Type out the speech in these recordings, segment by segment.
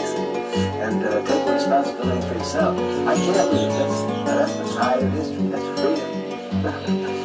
and, uh, take responsibility for yourself. I can't leave. That's, that's the tide of history. That's freedom.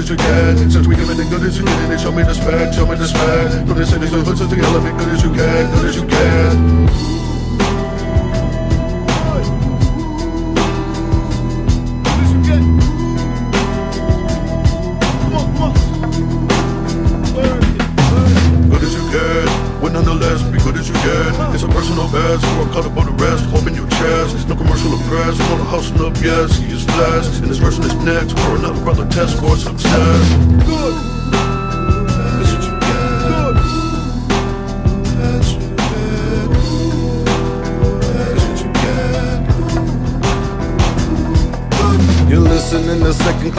as you can. Since we give it good as you need it, show me the respect, show me the respect. Put this in these hoods to elevate good as you can, good as you can. nonetheless, be good as you get. It's a personal best, work hard about the rest, holding your chest. No commercial or press, no hustling up, yes size In this merciless next Pour another brother test for some Good. You're listening to second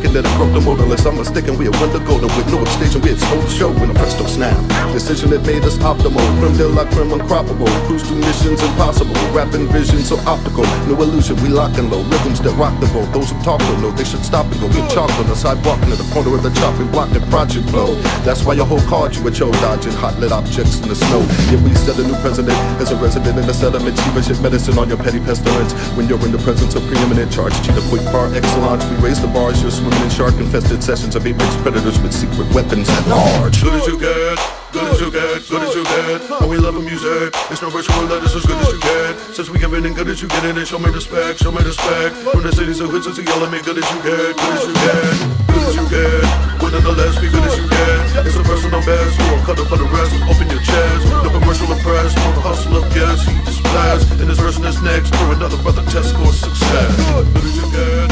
decision that broke the molders. I'm a stick and we a wonder golden with no extension. We explode the show with a presto snap. The essential that made us optimal. Creme de la creme uncroppable. Cruise to missions impossible. Rapping vision so optical. No illusion, we lock and low. Rhythms that rock the boat. Those who talk don't know they should stop and go get chalk on the sidewalk near the corner of the chopping block and project That's why your whole card you a Joe dodging hot lit objects in the snow. Yeah, we said the new president is a resident in the settlement. Chiva shit medicine on your petty pestilence. When you're in the presence of preeminent charge, cheetah quick par excellence. We raise the bars, you're swimming in shark infested sessions of apex predators with secret weapons at large. Good as you. Good as you get, good as you get. And we love the music. It's no virtual letters as good as you get. Since we it and good as you get it, show me respect, show me respect. From the cities of hoods to yelling me good as you get, good as you get, good as you get. But nonetheless, be good as you get. It's a personal best, you won't cut up for the rest. Open your chest, no commercial impress, no hustle of guess. He just blast. And this verse and this next, for another brother test score success. Good as you get.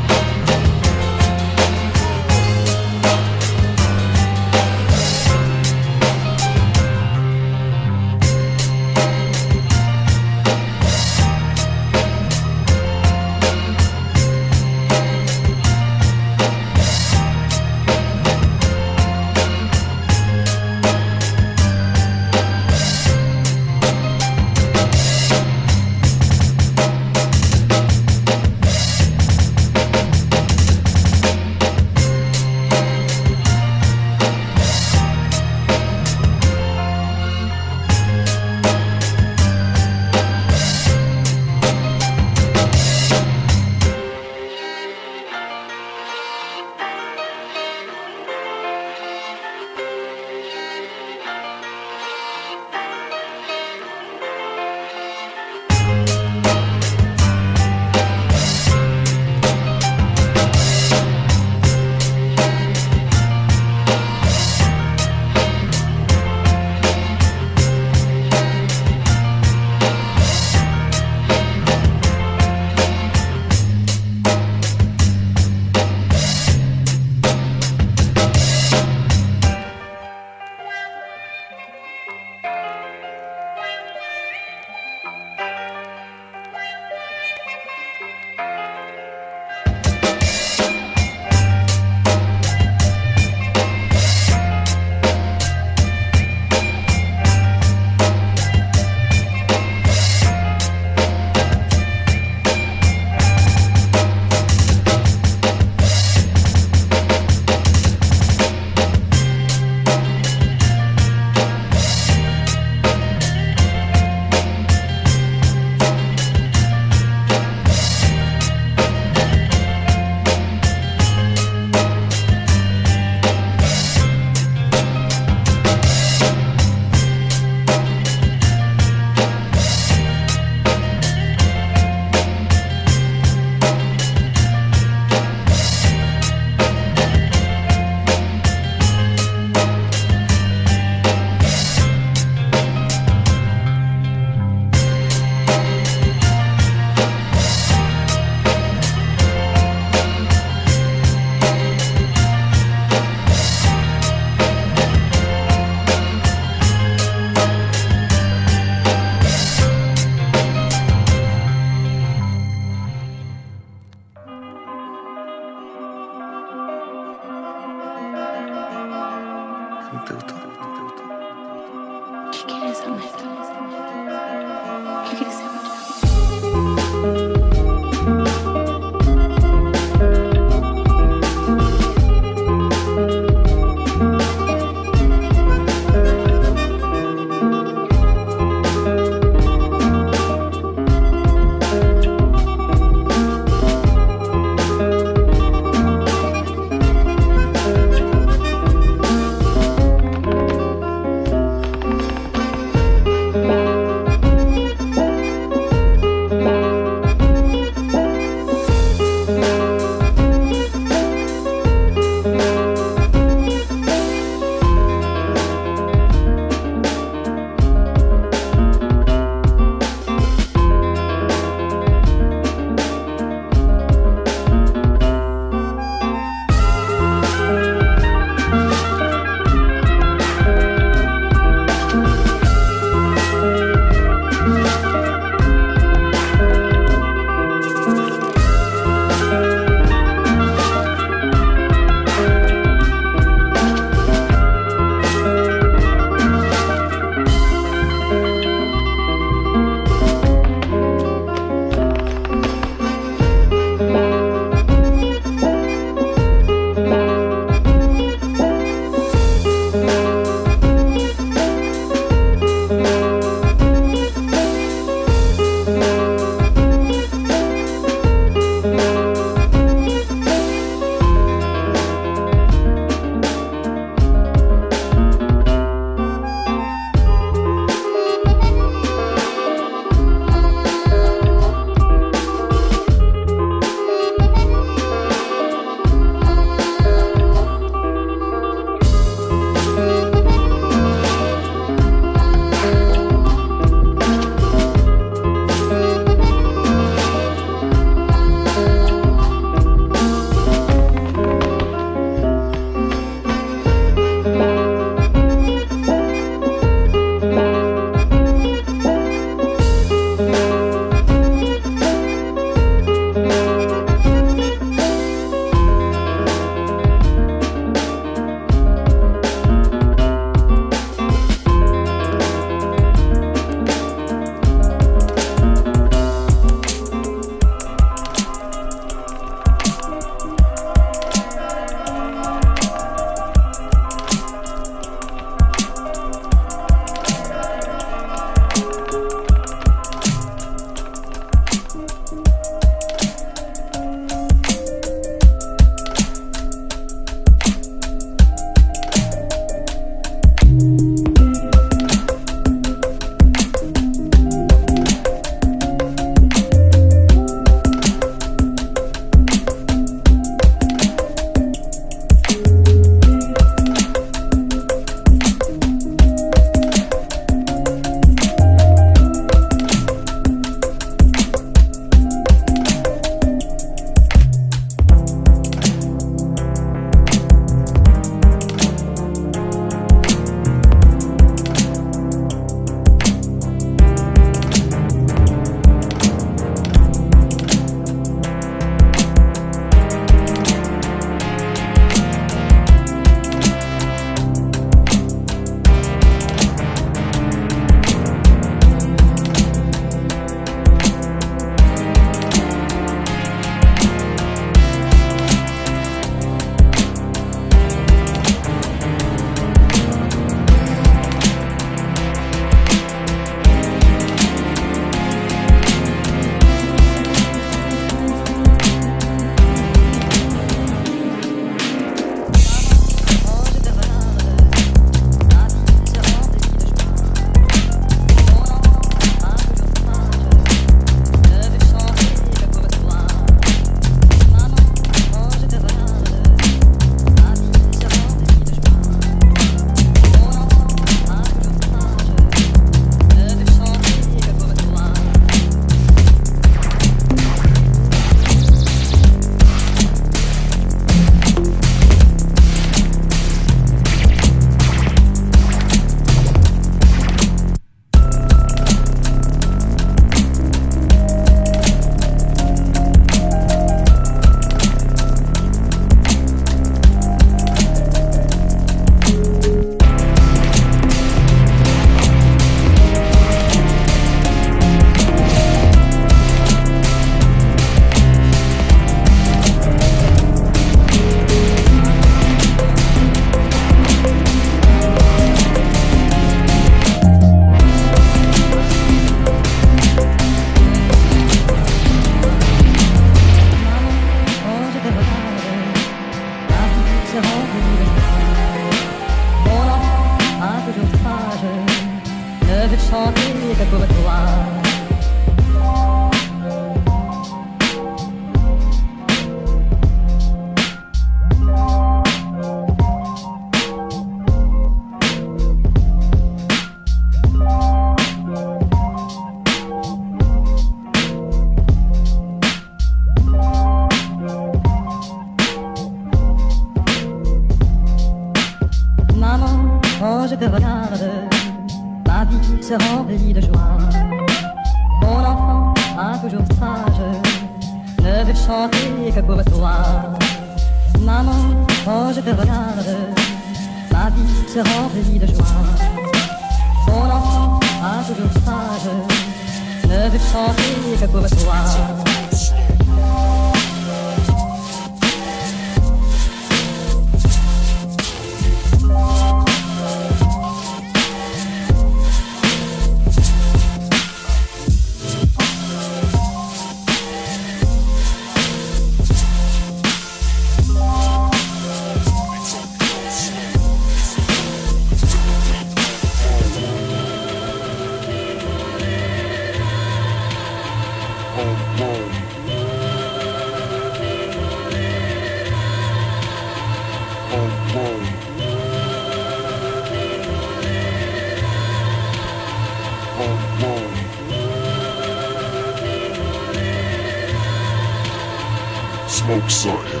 smoke something.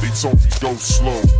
They told me go slow.